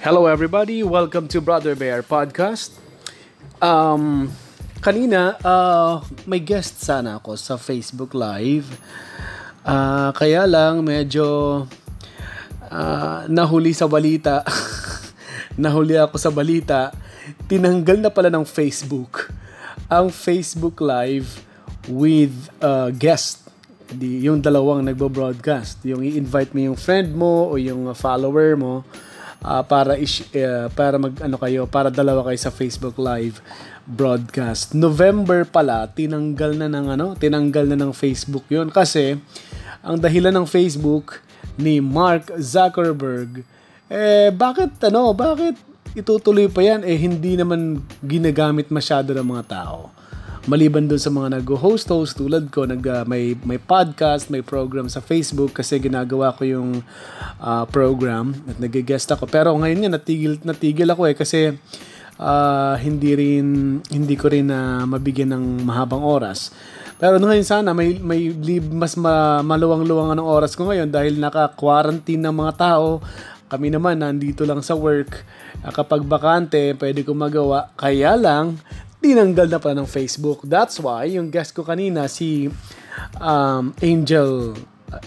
Hello everybody, welcome to Brother Bear Podcast. Um, kanina, uh, may guest sana ako sa Facebook Live. Uh, kaya lang medyo uh, nahuli sa balita. nahuli ako sa balita. Tinanggal na pala ng Facebook ang Facebook Live with uh, guest. Di, yung dalawang nagbo-broadcast. Yung i-invite mo yung friend mo o yung follower mo uh, para is, uh, para mag ano kayo, para dalawa kayo sa Facebook Live broadcast. November pala tinanggal na ng ano, tinanggal na ng Facebook 'yon kasi ang dahilan ng Facebook ni Mark Zuckerberg eh bakit ano, bakit itutuloy pa yan? Eh hindi naman ginagamit masyado ng mga tao maliban doon sa mga nag-host-host tulad ko, nag, uh, may, may podcast, may program sa Facebook kasi ginagawa ko yung uh, program at nag-guest ako. Pero ngayon nga, natigil, natigil ako eh kasi uh, hindi rin, hindi ko rin uh, mabigyan ng mahabang oras. Pero ngayon sana may may mas ma, maluwang-luwang ng oras ko ngayon dahil naka-quarantine ng mga tao. Kami naman nandito lang sa work. Kapag bakante, pwede ko magawa. Kaya lang, tinanggal na pa ng Facebook. That's why yung guest ko kanina si um, Angel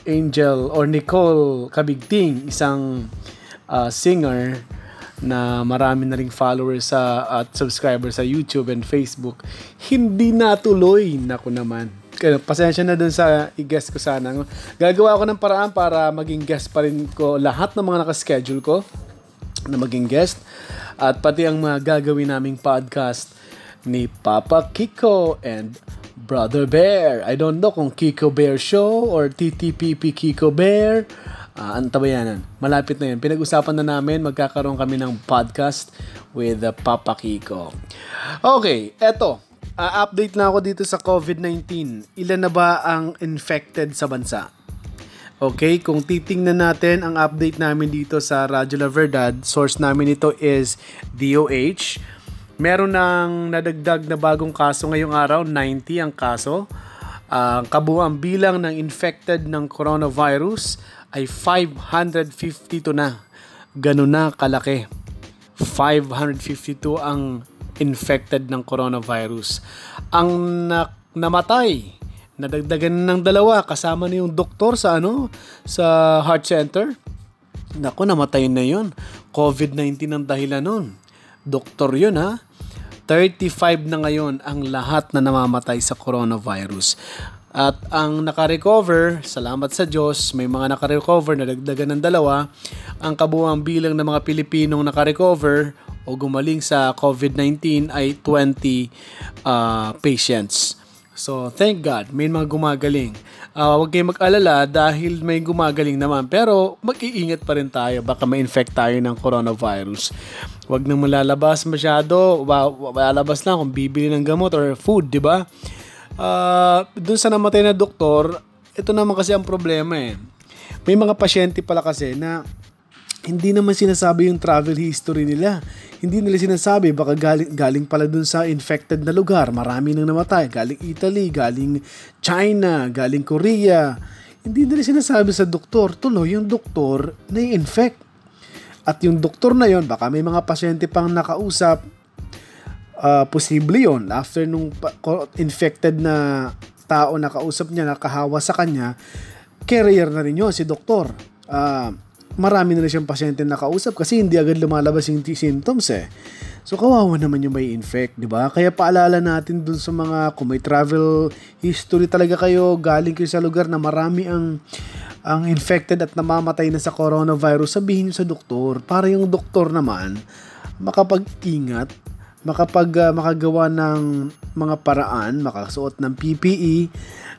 Angel or Nicole Kabigting, isang uh, singer na marami na ring followers sa at subscribers sa YouTube and Facebook. Hindi natuloy nako naman. Kaya pasensya na dun sa i-guest ko sana. Gagawa ko ng paraan para maging guest pa rin ko lahat ng mga nakaschedule ko na maging guest at pati ang mga gagawin naming podcast ni Papa Kiko and Brother Bear. I don't know kung Kiko Bear Show or TTPP Kiko Bear. Uh, ang tabayanan. Malapit na yun. Pinag-usapan na namin, magkakaroon kami ng podcast with uh, Papa Kiko. Okay, eto. Uh, update na ako dito sa COVID-19. Ilan na ba ang infected sa bansa? Okay, kung titingnan natin ang update namin dito sa Radyo La Verdad, source namin ito is DOH Meron ng nadagdag na bagong kaso ngayong araw, 90 ang kaso. Ang uh, kabuuan bilang ng infected ng coronavirus ay 552 na. Ganun na kalaki. 552 ang infected ng coronavirus. Ang na- namatay, nadagdagan ng dalawa kasama na yung doktor sa ano sa heart center. Nako, namatay na 'yon. COVID-19 ang dahilan nun. Doktor yun ha. 35 na ngayon ang lahat na namamatay sa coronavirus. At ang nakarecover, salamat sa Diyos, may mga nakarecover na dagdagan ng dalawa. Ang kabuuang bilang ng mga Pilipinong nakarecover o gumaling sa COVID-19 ay 20 uh, patients. So, thank God, may mga gumagaling. Uh, huwag kayong mag-alala dahil may gumagaling naman. Pero, mag-iingat pa rin tayo. Baka ma-infect tayo ng coronavirus. Huwag nang malalabas masyado. Lalabas lang kung bibili ng gamot or food, di ba? Uh, dun sa namatay na doktor, ito naman kasi ang problema eh. May mga pasyente pala kasi na hindi naman sinasabi yung travel history nila. Hindi nila sinasabi, baka galing, galing pala dun sa infected na lugar. Marami nang namatay. Galing Italy, galing China, galing Korea. Hindi nila sinasabi sa doktor. Tuloy, yung doktor na-infect. At yung doktor na yon baka may mga pasyente pang nakausap. Uh, posible yon After nung infected na tao nakausap niya, nakahawa sa kanya, carrier na rin yun, si doktor. Uh, marami na rin siyang pasyente nakausap kasi hindi agad lumalabas yung symptoms eh. So kawawa naman yung may infect, di ba? Kaya paalala natin dun sa mga kung may travel history talaga kayo, galing kayo sa lugar na marami ang ang infected at namamatay na sa coronavirus, sabihin niyo sa doktor para yung doktor naman makapag-ingat, makapag uh, makagawa ng mga paraan, makasuot ng PPE,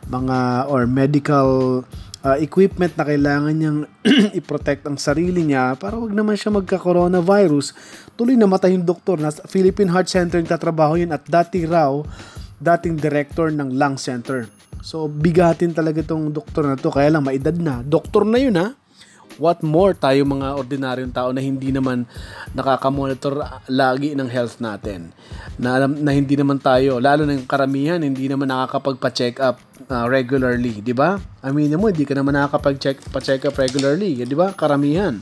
mga or medical uh, equipment na kailangan niyang i-protect ang sarili niya para wag naman siya magka-coronavirus. Tuloy namatay yung doktor na Philippine Heart Center yung tatrabaho yun at dati raw, dating director ng lung center. So, bigatin talaga tong doktor na to. Kaya lang, maedad na. Doktor na yun ha. What more tayo mga ordinaryong tao na hindi naman nakakamonitor lagi ng health natin. Na alam na hindi naman tayo, lalo ng karamihan, hindi naman nakakapagpa-check up uh, regularly, di ba? Aminin mo, hindi ka naman nakakapag-check pa-check up regularly, di ba? Karamihan.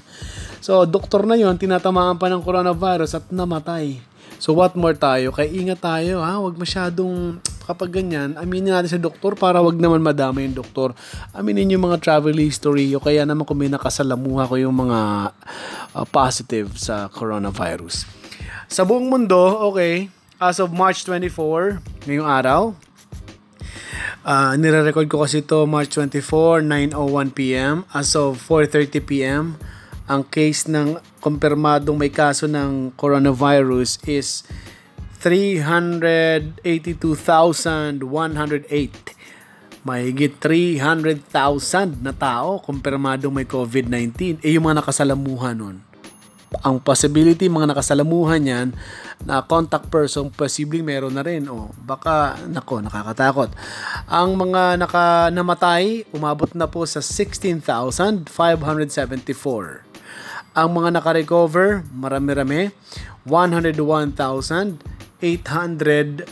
So, doktor na yon tinatamaan pa ng coronavirus at namatay. So, what more tayo? Kaya ingat tayo, ha? Huwag masyadong kapag ganyan, aminin natin sa doktor para wag naman madama yung doktor. Aminin yung mga travel history o kaya naman kung may nakasalamuha ko yung mga uh, positive sa coronavirus. Sa buong mundo, okay, as of March 24, ngayong araw, uh, nire-record ko kasi ito March 24, 9.01pm. As of 4.30pm, ang case ng kumpirmadong may kaso ng coronavirus is 382,108. Mahigit 300,000 na tao kumpirmadong may COVID-19. Eh yung mga nakasalamuhan nun. Ang possibility, mga nakasalamuhan yan, na contact person, posibleng meron na rin. O, baka, nako, nakakatakot. Ang mga naka, umabot na po sa 16,574. Ang mga naka-recover, marami-rami, 101,000 898.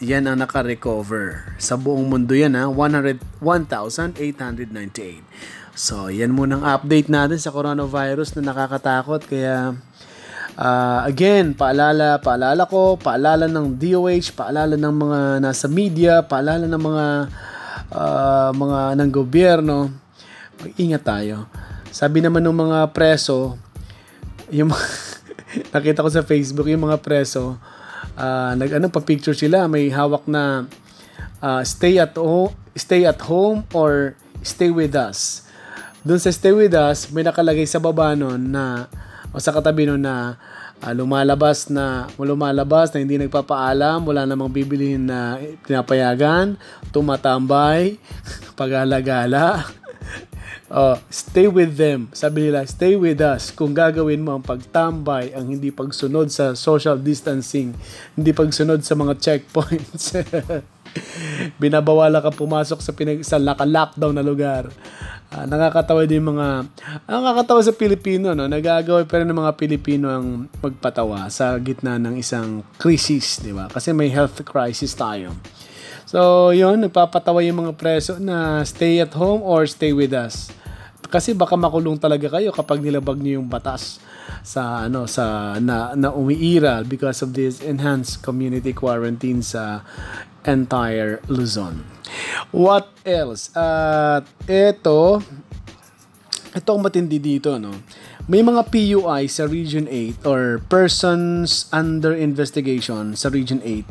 Yan ang naka-recover. Sa buong mundo yan ha, 101,898. So, yan muna ang update natin sa coronavirus na nakakatakot. Kaya, uh, again, paalala, paalala ko, paalala ng DOH, paalala ng mga nasa media, paalala ng mga uh, mga ng gobyerno. Mag-ingat tayo. Sabi naman ng mga preso, yung mga nakita ko sa Facebook yung mga preso, uh, nag ano pa picture sila, may hawak na uh, stay at home, stay at home or stay with us. Doon sa stay with us, may nakalagay sa baba noon na o sa katabi noon na uh, lumalabas na lumalabas na hindi nagpapaalam, wala namang bibilihin na pinapayagan, tumatambay, pag-alagala, Uh, stay with them. Sabi nila, stay with us. Kung gagawin mo ang pagtambay, ang hindi pagsunod sa social distancing, hindi pagsunod sa mga checkpoints. Binabawala ka pumasok sa pinag sa naka-lockdown na lugar. Uh, nakakatawa din mga nakakatawa sa Pilipino no nagagawa pa rin ng mga Pilipino ang magpatawa sa gitna ng isang crisis di ba kasi may health crisis tayo so yon nagpapatawa yung mga preso na stay at home or stay with us kasi baka makulong talaga kayo kapag nilabag niyo yung batas sa ano sa na, na umiiral because of this enhanced community quarantine sa entire Luzon. What else? At uh, ito ito ang matindi dito no. May mga PUI sa Region 8 or persons under investigation sa Region 8.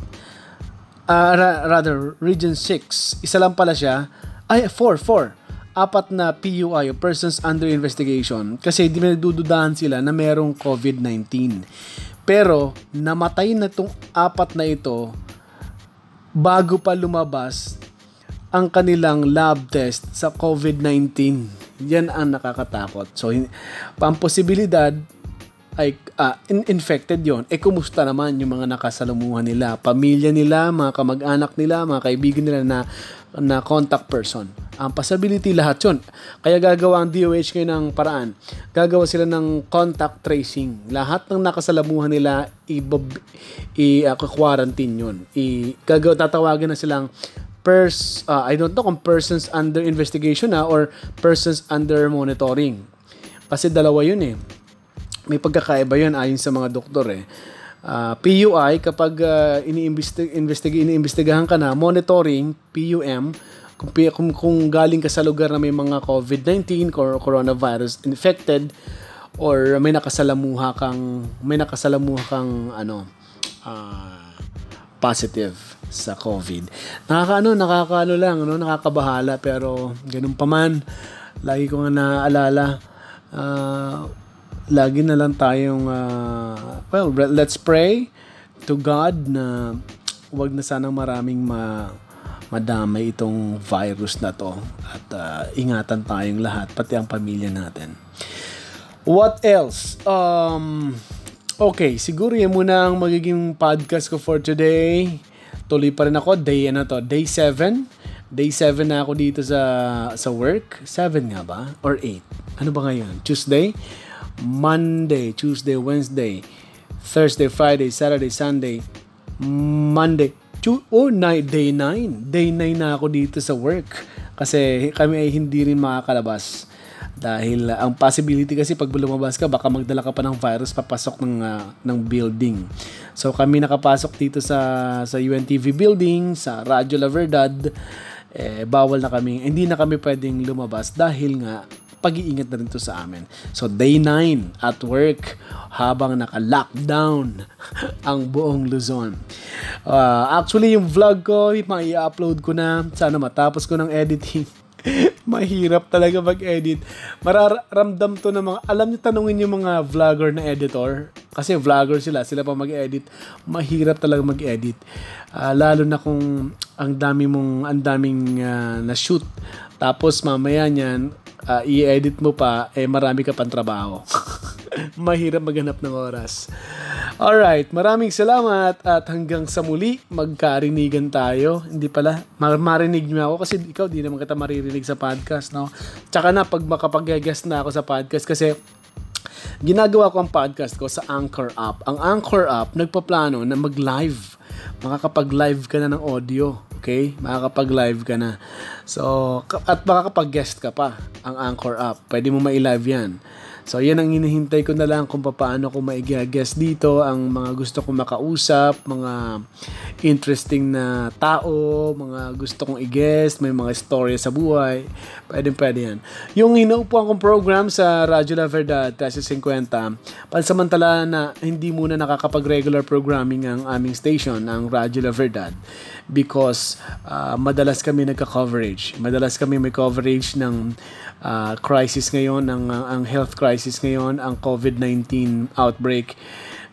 Uh, ra- rather, Region 6. Isa lang pala siya. Ay, 4, 4 apat na PUI o persons under investigation kasi di nagdududahan sila na merong COVID-19. Pero namatay na itong apat na ito bago pa lumabas ang kanilang lab test sa COVID-19. Yan ang nakakatakot. So, ang posibilidad ay uh, in- infected yon eh kumusta naman yung mga nakasalamuhan nila pamilya nila mga kamag-anak nila mga kaibigan nila na na contact person. Ang possibility lahat yon kaya gagawa ang DOH kayo ng paraan. Gagawa sila ng contact tracing. Lahat ng nakasalamuhan nila i-quarantine uh, yun. I gagawa tatawagin na silang pers uh, I don't know kung persons under investigation na or persons under monitoring. Kasi dalawa yun eh. May pagkakaiba yun ayon sa mga doktor eh. Uh, ah, PUI, kapag uh, iniimbestig- iniimbestigahan ka na, monitoring, PUM, kung, kung, kung galing ka sa lugar na may mga COVID-19 or coronavirus infected, or may nakasalamuha kang, may nakasalamuha kang, ano, uh, positive sa COVID. Nakakaano, nakakaano lang, no? nakakabahala, pero ganun pa man, lagi ko nga naaalala, uh, lagi na lang tayong uh, well let's pray to God na wag na sanang maraming ma madamay itong virus na to at uh, ingatan tayong lahat pati ang pamilya natin. What else? Um okay, siguro yan muna ang magiging podcast ko for today. Tuloy pa rin ako day ano to, day 7. Day 7 na ako dito sa sa work. 7 nga ba or 8? Ano ba ngayon? Tuesday? Monday, Tuesday, Wednesday, Thursday, Friday, Saturday, Sunday, Monday, tu- oh, night, day 9. Day 9 na ako dito sa work. Kasi kami ay hindi rin makakalabas. Dahil uh, ang possibility kasi pag lumabas ka, baka magdala ka pa ng virus papasok ng, uh, ng building. So kami nakapasok dito sa, sa UNTV building, sa Radyo La Verdad, eh, bawal na kami, hindi na kami pwedeng lumabas dahil nga pag-iingat na rin to sa amin. So, day 9 at work habang naka-lockdown ang buong Luzon. Uh, actually, yung vlog ko, mai-upload ko na. Sana matapos ko ng editing. Mahirap talaga mag-edit. Mararamdam to ng mga, alam niyo tanungin yung mga vlogger na editor. Kasi vlogger sila, sila pa mag-edit. Mahirap talaga mag-edit. Uh, lalo na kung ang dami mong, ang daming uh, na-shoot. Tapos mamaya niyan, uh, i-edit mo pa, eh marami ka pang trabaho. Mahirap maghanap ng oras. Alright, maraming salamat at hanggang sa muli, magkarinigan tayo. Hindi pala, mar- marinig niyo ako kasi ikaw di naman kita maririnig sa podcast, no? Tsaka na, pag makapag-guest na ako sa podcast kasi ginagawa ko ang podcast ko sa Anchor app. Ang Anchor app, nagpaplano na mag-live. Makakapag-live ka na ng audio. Okay? Makakapag-live ka na. So, at makakapag-guest ka pa ang Anchor app. Pwede mo ma-live yan. So, yan ang hinihintay ko na lang kung paano ko maigaguess dito ang mga gusto kong makausap, mga interesting na tao, mga gusto kong i-guest, may mga story sa buhay. Pwede, pwede yan. Yung inuupuan kong program sa Radyo La Verdad 1350, pansamantala na hindi muna nakakapag-regular programming ang aming station, ang Radyo La Verdad, because uh, madalas kami nagka-coverage. Madalas kami may coverage ng uh, crisis ngayon, ang, ang health crisis ngayon, ang COVID-19 outbreak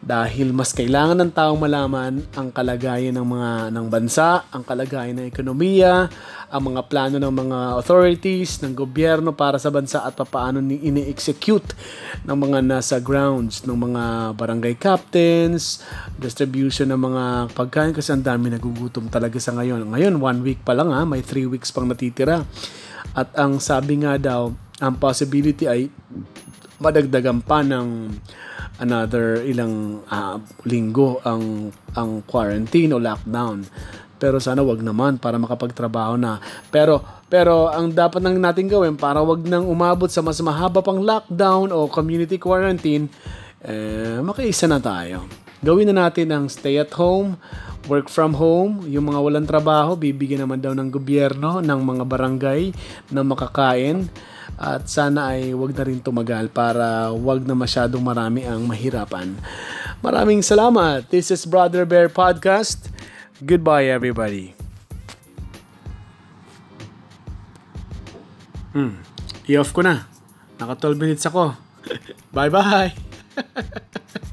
dahil mas kailangan ng taong malaman ang kalagayan ng mga ng bansa, ang kalagayan ng ekonomiya, ang mga plano ng mga authorities, ng gobyerno para sa bansa at paano ni ini-execute ng mga nasa grounds ng mga barangay captains, distribution ng mga pagkain kasi ang dami nagugutom talaga sa ngayon. Ngayon, one week pa lang ha, may three weeks pang natitira. At ang sabi nga daw, ang possibility ay madagdagan pa ng another ilang uh, linggo ang ang quarantine o lockdown. Pero sana wag naman para makapagtrabaho na. Pero pero ang dapat nang natin gawin para wag nang umabot sa mas mahaba pang lockdown o community quarantine, eh, makiisa na tayo. Gawin na natin ang stay at home, work from home, yung mga walang trabaho, bibigyan naman daw ng gobyerno, ng mga barangay na makakain. At sana ay wag na rin tumagal para wag na masyadong marami ang mahirapan. Maraming salamat. This is Brother Bear Podcast. Goodbye everybody. Hmm. I-off ko na. Naka 12 minutes ako. Bye-bye.